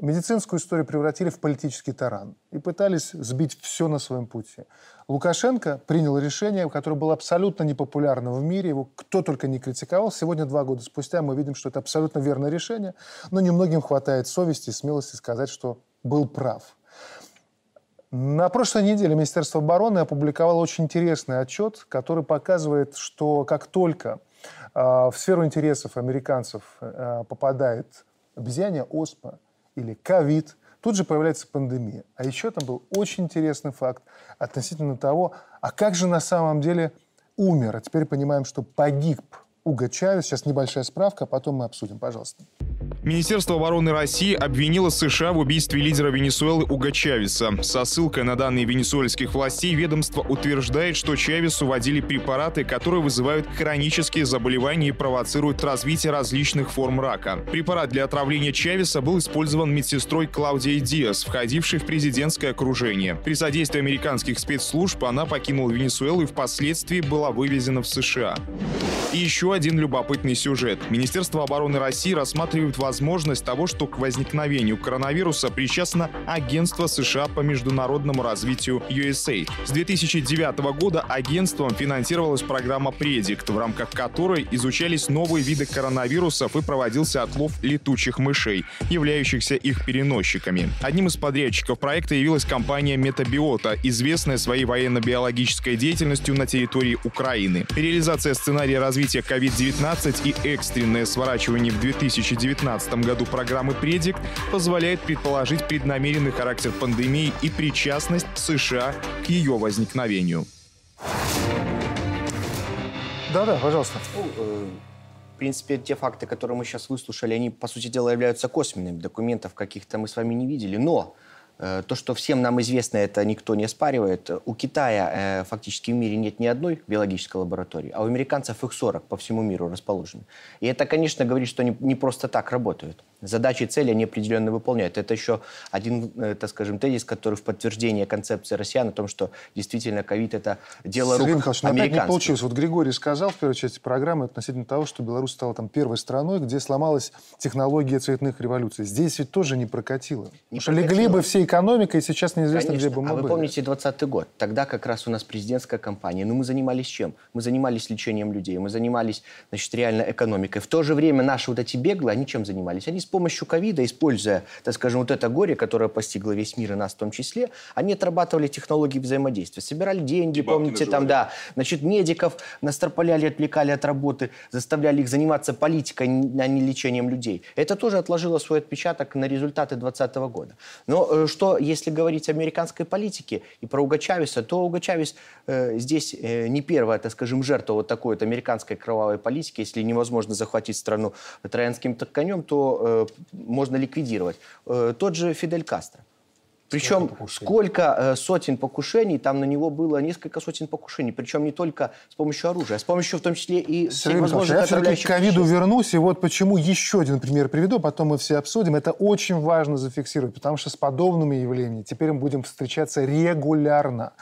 медицинскую историю превратили в политический таран и пытались сбить все на своем пути. Лукашенко принял решение, которое было абсолютно непопулярно в мире, его кто только не критиковал. Сегодня, два года спустя, мы видим, что это абсолютно верное решение, но немногим хватает совести и смелости сказать, что был прав. На прошлой неделе Министерство обороны опубликовало очень интересный отчет, который показывает, что как только э, в сферу интересов американцев э, попадает обезьянья оспа, или ковид, тут же появляется пандемия. А еще там был очень интересный факт относительно того, а как же на самом деле умер. А теперь понимаем, что погиб Уго Чавес. Сейчас небольшая справка, а потом мы обсудим. Пожалуйста. Министерство обороны России обвинило США в убийстве лидера Венесуэлы Уго Чавеса. Со ссылкой на данные венесуэльских властей ведомство утверждает, что Чавесу вводили препараты, которые вызывают хронические заболевания и провоцируют развитие различных форм рака. Препарат для отравления Чавеса был использован медсестрой Клаудией Диас, входившей в президентское окружение. При содействии американских спецслужб она покинула Венесуэлу и впоследствии была вывезена в США. И еще один любопытный сюжет. Министерство обороны России рассматривает возможность того, что к возникновению коронавируса причастно агентство США по международному развитию USA. С 2009 года агентством финансировалась программа «Предикт», в рамках которой изучались новые виды коронавирусов и проводился отлов летучих мышей, являющихся их переносчиками. Одним из подрядчиков проекта явилась компания «Метабиота», известная своей военно-биологической деятельностью на территории Украины. Реализация сценария развития развития COVID-19 и экстренное сворачивание в 2019 году программы «Предикт» позволяет предположить преднамеренный характер пандемии и причастность США к ее возникновению. Да-да, пожалуйста. Ну, э, в принципе, те факты, которые мы сейчас выслушали, они, по сути дела, являются косвенными. Документов каких-то мы с вами не видели. Но то, что всем нам известно, это никто не оспаривает. У Китая э, фактически в мире нет ни одной биологической лаборатории, а у американцев их 40 по всему миру расположены. И это, конечно, говорит, что они не просто так работают. Задачи и цели они определенно выполняют. Это еще один, э, так скажем, тезис, который в подтверждение концепции россиян о том, что действительно ковид – это дело Сергей рук Михайлович, ну, опять не получилось. Вот Григорий сказал в первой части программы относительно того, что Беларусь стала там первой страной, где сломалась технология цветных революций. Здесь ведь тоже не прокатило. Не Потому что легли бы все экономика, и сейчас неизвестно, Конечно. где бы мы А были. вы помните 20 год? Тогда как раз у нас президентская кампания. Но мы занимались чем? Мы занимались лечением людей, мы занимались, значит, реально экономикой. В то же время наши вот эти беглые, они чем занимались? Они помощью ковида, используя, так скажем, вот это горе, которое постигло весь мир и нас в том числе, они отрабатывали технологии взаимодействия, собирали деньги, И бабки помните, там, да, значит, медиков настропаляли, отвлекали от работы, заставляли их заниматься политикой, а не лечением людей. Это тоже отложило свой отпечаток на результаты 2020 года. Но э, что, если говорить о американской политике и про Уга Чавеса, то Уга Чавес э, здесь э, не первая, так скажем, жертва вот такой вот американской кровавой политики. Если невозможно захватить страну троянским конем, то э, можно ликвидировать. Э, тот же Фидель Кастро. Причем сколько э, сотен покушений, там на него было несколько сотен покушений, причем не только с помощью оружия, а с помощью в том числе и Сергей я все-таки к ковиду вернусь, и вот почему еще один пример приведу, потом мы все обсудим. Это очень важно зафиксировать, потому что с подобными явлениями теперь мы будем встречаться регулярно.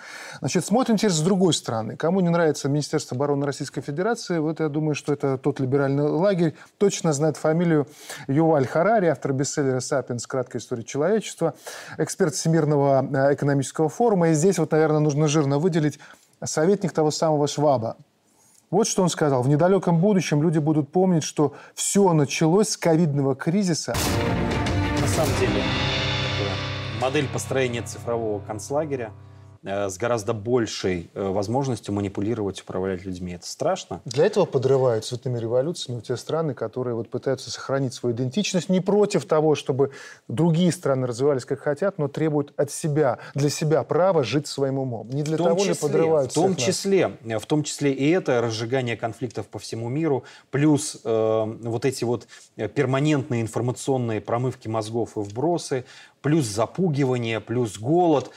Значит, смотрим теперь с другой стороны. Кому не нравится Министерство обороны Российской Федерации, вот я думаю, что это тот либеральный лагерь, точно знает фамилию Юваль Харари, автор бестселлера «Сапиенс. Краткая история человечества», эксперт Всемирного э, экономического форума. И здесь вот, наверное, нужно жирно выделить советник того самого Шваба, вот что он сказал. В недалеком будущем люди будут помнить, что все началось с ковидного кризиса. На самом деле, модель построения цифрового концлагеря с гораздо большей э, возможностью манипулировать, управлять людьми. Это страшно. Для этого подрывают цветными революциями те страны, которые вот пытаются сохранить свою идентичность не против того, чтобы другие страны развивались как хотят, но требуют от себя, для себя права жить своим умом. Не для того ли числе, подрывают в том всех нас? числе, э, в том числе и это разжигание конфликтов по всему миру, плюс э, вот эти вот э, перманентные информационные промывки мозгов и вбросы, плюс запугивание, плюс голод.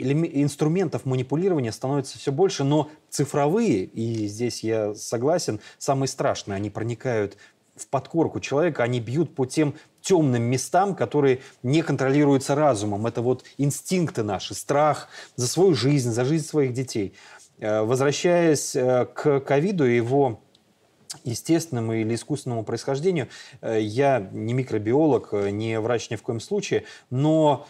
Инструментов манипулирования становится все больше, но цифровые, и здесь я согласен, самые страшные, они проникают в подкорку человека, они бьют по тем темным местам, которые не контролируются разумом. Это вот инстинкты наши, страх за свою жизнь, за жизнь своих детей. Э, Возвращаясь э, к ковиду и его естественному или искусственному происхождению. Э, Я не микробиолог, не врач ни в коем случае, но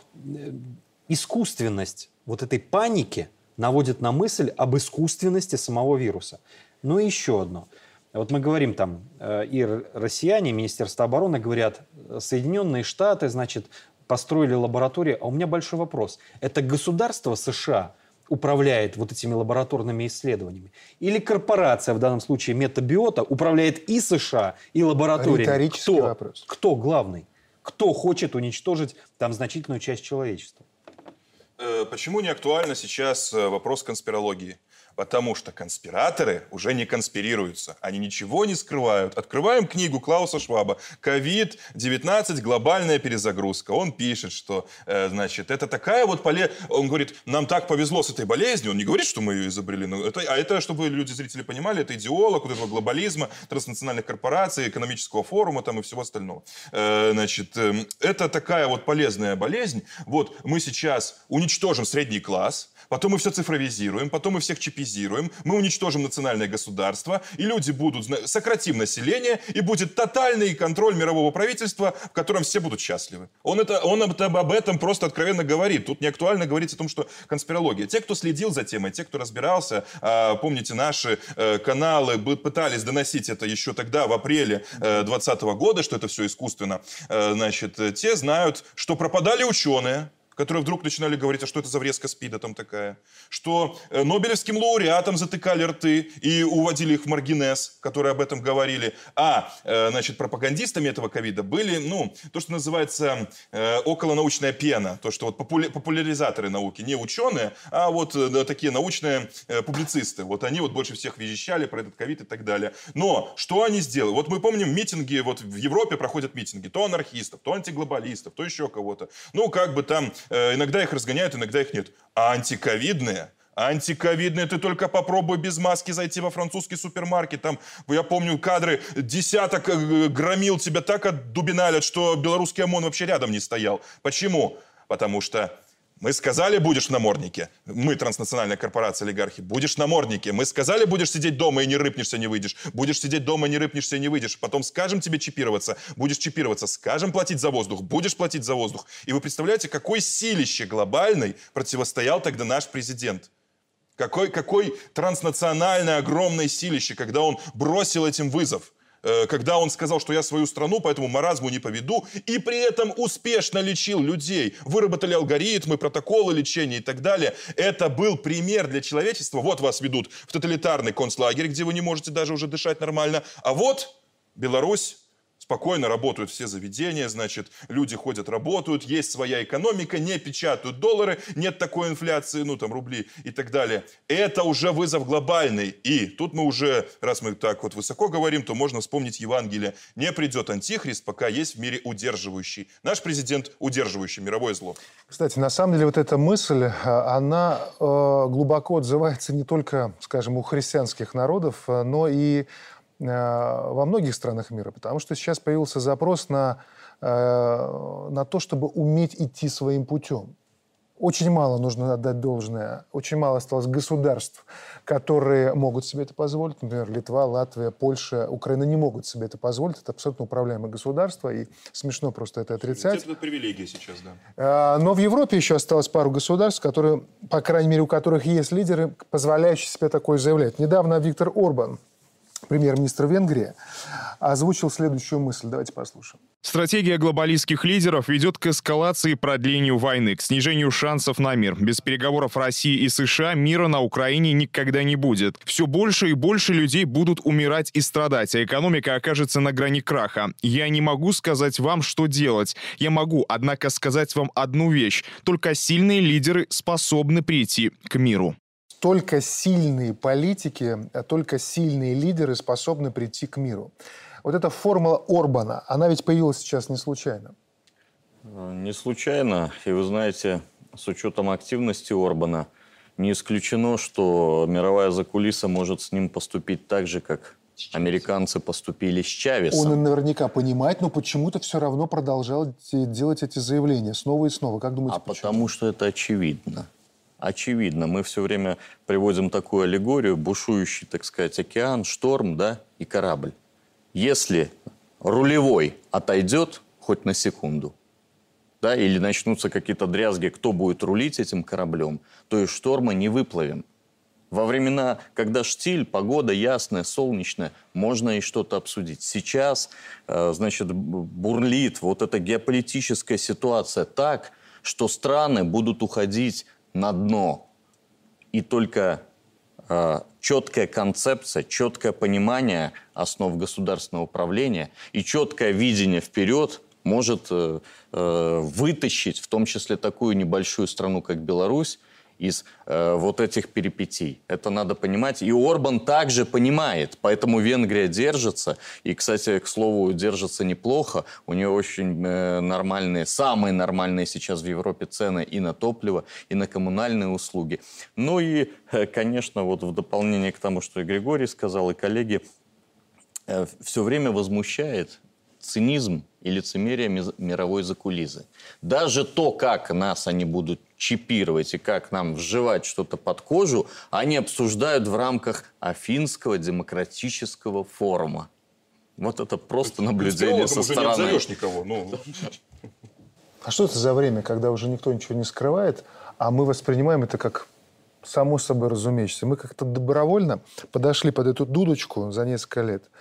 искусственность вот этой паники наводит на мысль об искусственности самого вируса. Ну и еще одно. Вот мы говорим там, э, и россияне, Министерство обороны говорят, э, Соединенные Штаты, значит, построили лаборатории. А у меня большой вопрос. Это государство США управляет вот этими лабораторными исследованиями? Или корпорация, в данном случае Метабиота, управляет и США, и лабораториями? Риторический Кто? вопрос. Кто главный? Кто хочет уничтожить там значительную часть человечества? Э, Почему не актуально сейчас э, вопрос конспирологии? Потому что конспираторы уже не конспирируются. Они ничего не скрывают. Открываем книгу Клауса Шваба «Ковид-19. Глобальная перезагрузка». Он пишет, что, э, значит, это такая вот поле... Он говорит, нам так повезло с этой болезнью. Он не говорит, что мы ее изобрели. Но это, а это, чтобы люди, зрители понимали, это идеолог вот этого глобализма, транснациональных корпораций, экономического форума там и всего остального. Э, Значит, эм, это такая вот полезная болезнь. Вот мы сейчас уничтожим средний класс, потом мы все цифровизируем, потом мы всех чипизируем, мы уничтожим национальное государство, и люди будут, сократим население, и будет тотальный контроль мирового правительства, в котором все будут счастливы. Он, это, он об, об этом просто откровенно говорит. Тут не актуально говорить о том, что конспирология. Те, кто следил за темой, те, кто разбирался, а, помните, наши э, каналы пытались доносить это еще тогда, в апреле 2020 года, что это все искусственно, э, значит, э, те знают, что пропадали ученые, которые вдруг начинали говорить, а что это за врезка СПИДа там такая? Что э, Нобелевским лауреатам затыкали рты и уводили их в маргинез, которые об этом говорили. А, э, значит, пропагандистами этого ковида были, ну, то, что называется э, околонаучная пена. То, что вот популя- популяризаторы науки, не ученые, а вот такие научные публицисты. Вот они вот больше всех визжали про этот ковид и так далее. Но что они сделали? Вот мы помним митинги, вот в Европе проходят митинги, то анархистов, то антиглобалистов, то еще кого-то. Ну, как бы там иногда их разгоняют, иногда их нет. А антиковидные, Антиковидные, ты только попробуй без маски зайти во французский супермаркет. Там, я помню кадры, десяток э, громил тебя так отдубиналят, что белорусский ОМОН вообще рядом не стоял. Почему? Потому что мы сказали, будешь в наморднике. Мы, транснациональная корпорация олигархи, будешь в наморднике. Мы сказали, будешь сидеть дома и не рыпнешься, не выйдешь. Будешь сидеть дома, не рыпнешься, не выйдешь. Потом скажем тебе чипироваться, будешь чипироваться. Скажем платить за воздух, будешь платить за воздух. И вы представляете, какой силище глобальной противостоял тогда наш президент? Какой, какой транснациональное огромное силище, когда он бросил этим вызов. Э, когда он сказал, что я свою страну по этому маразму не поведу, и при этом успешно лечил людей, выработали алгоритмы, протоколы лечения и так далее. Это был пример для человечества. Вот вас ведут в тоталитарный концлагерь, где вы не можете даже уже дышать нормально. А вот Беларусь спокойно работают все заведения, значит, люди ходят, работают, есть своя экономика, не печатают доллары, нет такой инфляции, ну, там, рубли и так далее. Это уже вызов глобальный. И тут мы уже, раз мы так вот высоко говорим, то можно вспомнить Евангелие. Не придет антихрист, пока есть в мире удерживающий. Наш президент удерживающий мировое зло. Кстати, на самом деле вот эта мысль, э, она э, глубоко отзывается не только, скажем, у христианских народов, э, но и во многих странах мира, потому что сейчас появился запрос на, э, на то, чтобы уметь идти своим путем. Очень мало нужно отдать должное, очень мало осталось государств, которые могут себе это позволить. Например, Литва, Латвия, Польша, Украина не могут себе это позволить. Это абсолютно управляемое государство, и смешно просто это отрицать. Это привилегия сейчас, да. Э, но в Европе еще осталось пару государств, которые, по крайней мере, у которых есть лидеры, позволяющие себе такое заявлять. Недавно Виктор Орбан, премьер-министр Венгрии, озвучил следующую мысль. Давайте послушаем. Стратегия глобалистских лидеров ведет к эскалации и продлению войны, к снижению шансов на мир. Без переговоров России и США мира на Украине никогда не будет. Все больше и больше людей будут умирать и страдать, а экономика окажется на грани краха. Я не могу сказать вам, что делать. Я могу, однако, сказать вам одну вещь. Только сильные лидеры способны прийти к миру только сильные политики, а только сильные лидеры способны прийти к миру. Вот эта формула Орбана, она ведь появилась сейчас не случайно. Не случайно. И вы знаете, с учетом активности Орбана, не исключено, что мировая закулиса может с ним поступить так же, как американцы поступили с Чавесом. Он наверняка понимает, но почему-то все равно продолжал делать эти заявления снова и снова. Как думаете, а почему? потому что это очевидно очевидно. Мы все время приводим такую аллегорию, бушующий, так сказать, океан, шторм, да, и корабль. Если рулевой отойдет хоть на секунду, да, или начнутся какие-то дрязги, кто будет рулить этим кораблем, то из шторма не выплывем. Во времена, когда штиль, погода ясная, солнечная, можно и что-то обсудить. Сейчас, э, значит, бурлит вот эта геополитическая ситуация так, что страны будут уходить на дно. И только э, четкая концепция, четкое понимание основ государственного управления и четкое видение вперед может э, э, вытащить, в том числе такую небольшую страну, как Беларусь, из э, вот этих перипетий. Это надо понимать. И Орбан также понимает, поэтому Венгрия держится. И, кстати, к слову, держится неплохо. У нее очень э, нормальные, самые нормальные сейчас в Европе цены и на топливо, и на коммунальные услуги. Ну и, э, конечно, вот в дополнение к тому, что и Григорий сказал, и коллеги, э, все время возмущает цинизм и лицемерие мировой закулизы. Даже то, как нас они будут чипировать и как нам вживать что-то под кожу, они обсуждают в рамках Афинского демократического форума. Вот это просто наблюдение со стороны. Не никого. Ну. А что это за время, когда уже никто ничего не скрывает, а мы воспринимаем это как само собой разумеющееся. Мы как-то добровольно подошли под эту дудочку за несколько лет –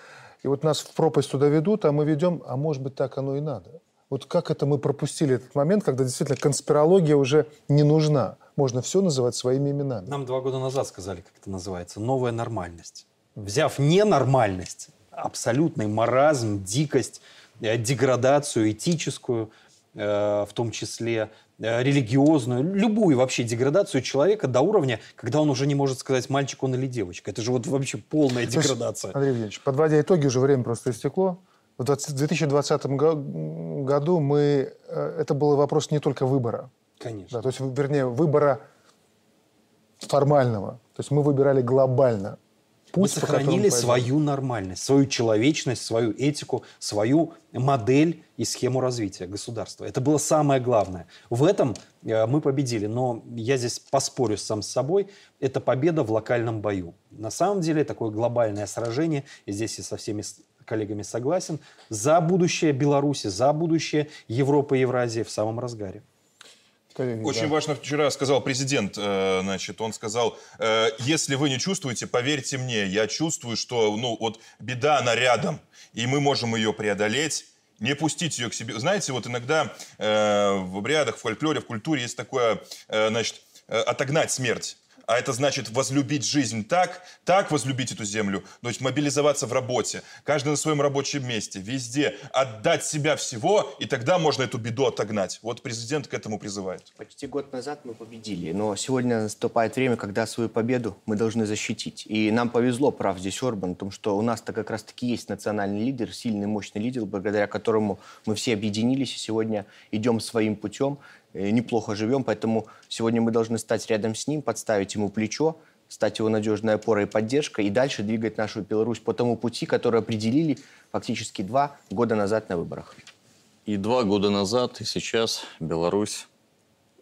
и вот нас в пропасть туда ведут, а мы ведем, а может быть, так оно и надо. Вот как это мы пропустили этот момент, когда действительно конспирология уже не нужна. Можно все называть своими именами. Нам два года назад сказали, как это называется, новая нормальность. Взяв ненормальность, абсолютный маразм, дикость, э, деградацию этическую, э, в том числе религиозную, любую вообще деградацию человека до уровня, когда он уже не может сказать, мальчик он или девочка. Это же вот вообще полная деградация. Андрей Евгеньевич, подводя итоги, уже время просто истекло. В 2020 году мы... Э, это был вопрос не только выбора. Конечно. Да, то есть, вернее, выбора формального. То есть мы выбирали глобально путь, Мы сохранили свою нормальность, свою человечность, свою этику, свою модель и схему развития государства. Это было самое главное. В этом э, мы победили. Но я здесь поспорю сам с собой. Это победа в локальном бою. На самом деле такое глобальное сражение, и здесь я со всеми коллегами согласен, за будущее Беларуси, за будущее Европы и Евразии в самом разгаре. Коллеги. Очень да. важно вчера сказал президент, э, значит, он сказал, э, если вы не чувствуете, поверьте мне, я чувствую, что, ну, вот беда, она рядом, и мы можем ее преодолеть, не пустить ее к себе. Знаете, вот иногда э, в обрядах, в фольклоре, в культуре есть такое, значит, отогнать смерть. А это значит возлюбить жизнь так, так возлюбить эту землю, то есть мобилизоваться в работе, каждый на своем рабочем месте, везде, отдать себя всего, и тогда можно эту беду отогнать. Вот президент к этому призывает. Почти год назад мы победили, но сегодня наступает время, когда свою победу мы должны защитить. И нам повезло, прав здесь Орбан, в том, что у нас-то как раз-таки есть национальный лидер, сильный, мощный лидер, благодаря которому мы все объединились и сегодня идем своим путем, неплохо живем, поэтому сегодня мы должны стать рядом с ним, подставить ему плечо, стать его надежной опорой и поддержкой и дальше двигать нашу Беларусь по тому пути, который определили фактически два года назад на выборах. И два года назад, и сейчас Беларусь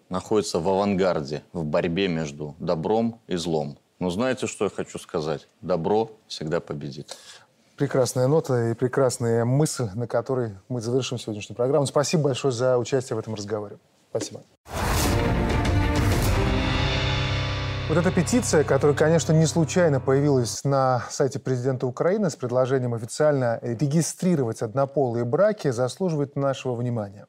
находится в авангарде в борьбе между добром и злом. Но знаете, что я хочу сказать? Добро всегда победит. Прекрасная нота и прекрасная мысль, на которой мы завершим сегодняшнюю программу. Спасибо большое за участие в этом разговоре. Спасибо. Вот эта петиция, которая, конечно, не случайно появилась на сайте президента Украины с предложением официально регистрировать однополые браки, заслуживает нашего внимания.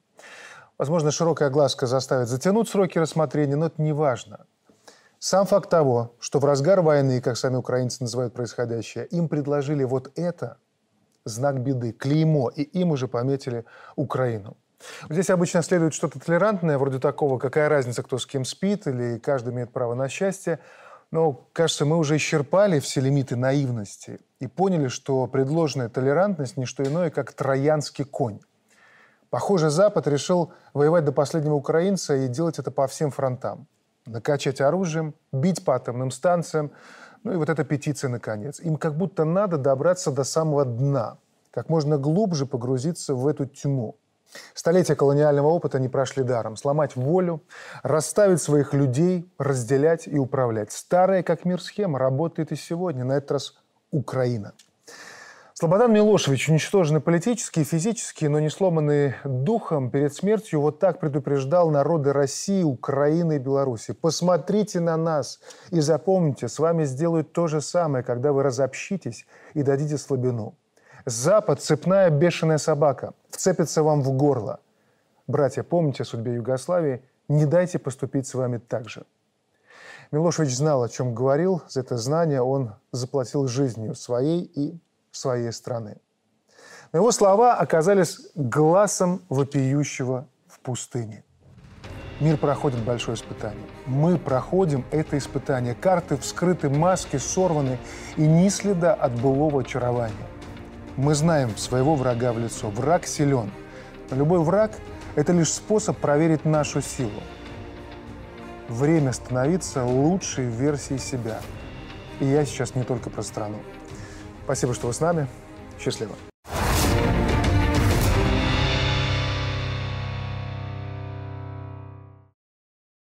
Возможно, широкая глазка заставит затянуть сроки рассмотрения, но это не важно. Сам факт того, что в разгар войны, как сами украинцы называют происходящее, им предложили вот это, знак беды, клеймо, и им уже пометили Украину. Здесь обычно следует что-то толерантное, вроде такого, какая разница, кто с кем спит, или каждый имеет право на счастье. Но, кажется, мы уже исчерпали все лимиты наивности и поняли, что предложенная толерантность – не что иное, как троянский конь. Похоже, Запад решил воевать до последнего украинца и делать это по всем фронтам. Накачать оружием, бить по атомным станциям. Ну и вот эта петиция, наконец. Им как будто надо добраться до самого дна, как можно глубже погрузиться в эту тьму. Столетия колониального опыта не прошли даром. Сломать волю, расставить своих людей, разделять и управлять. Старая как мир схема работает и сегодня. На этот раз Украина. Слободан Милошевич, уничтоженный политически и физически, но не сломанный духом, перед смертью вот так предупреждал народы России, Украины и Беларуси. Посмотрите на нас и запомните, с вами сделают то же самое, когда вы разобщитесь и дадите слабину. Запад – цепная бешеная собака, вцепится вам в горло. Братья, помните о судьбе Югославии, не дайте поступить с вами так же. Милошевич знал, о чем говорил. За это знание он заплатил жизнью своей и своей страны. Но его слова оказались глазом вопиющего в пустыне. Мир проходит большое испытание. Мы проходим это испытание. Карты вскрыты, маски сорваны, и ни следа от былого очарования – мы знаем своего врага в лицо. Враг силен. Но любой враг – это лишь способ проверить нашу силу. Время становиться лучшей версией себя. И я сейчас не только про страну. Спасибо, что вы с нами. Счастливо.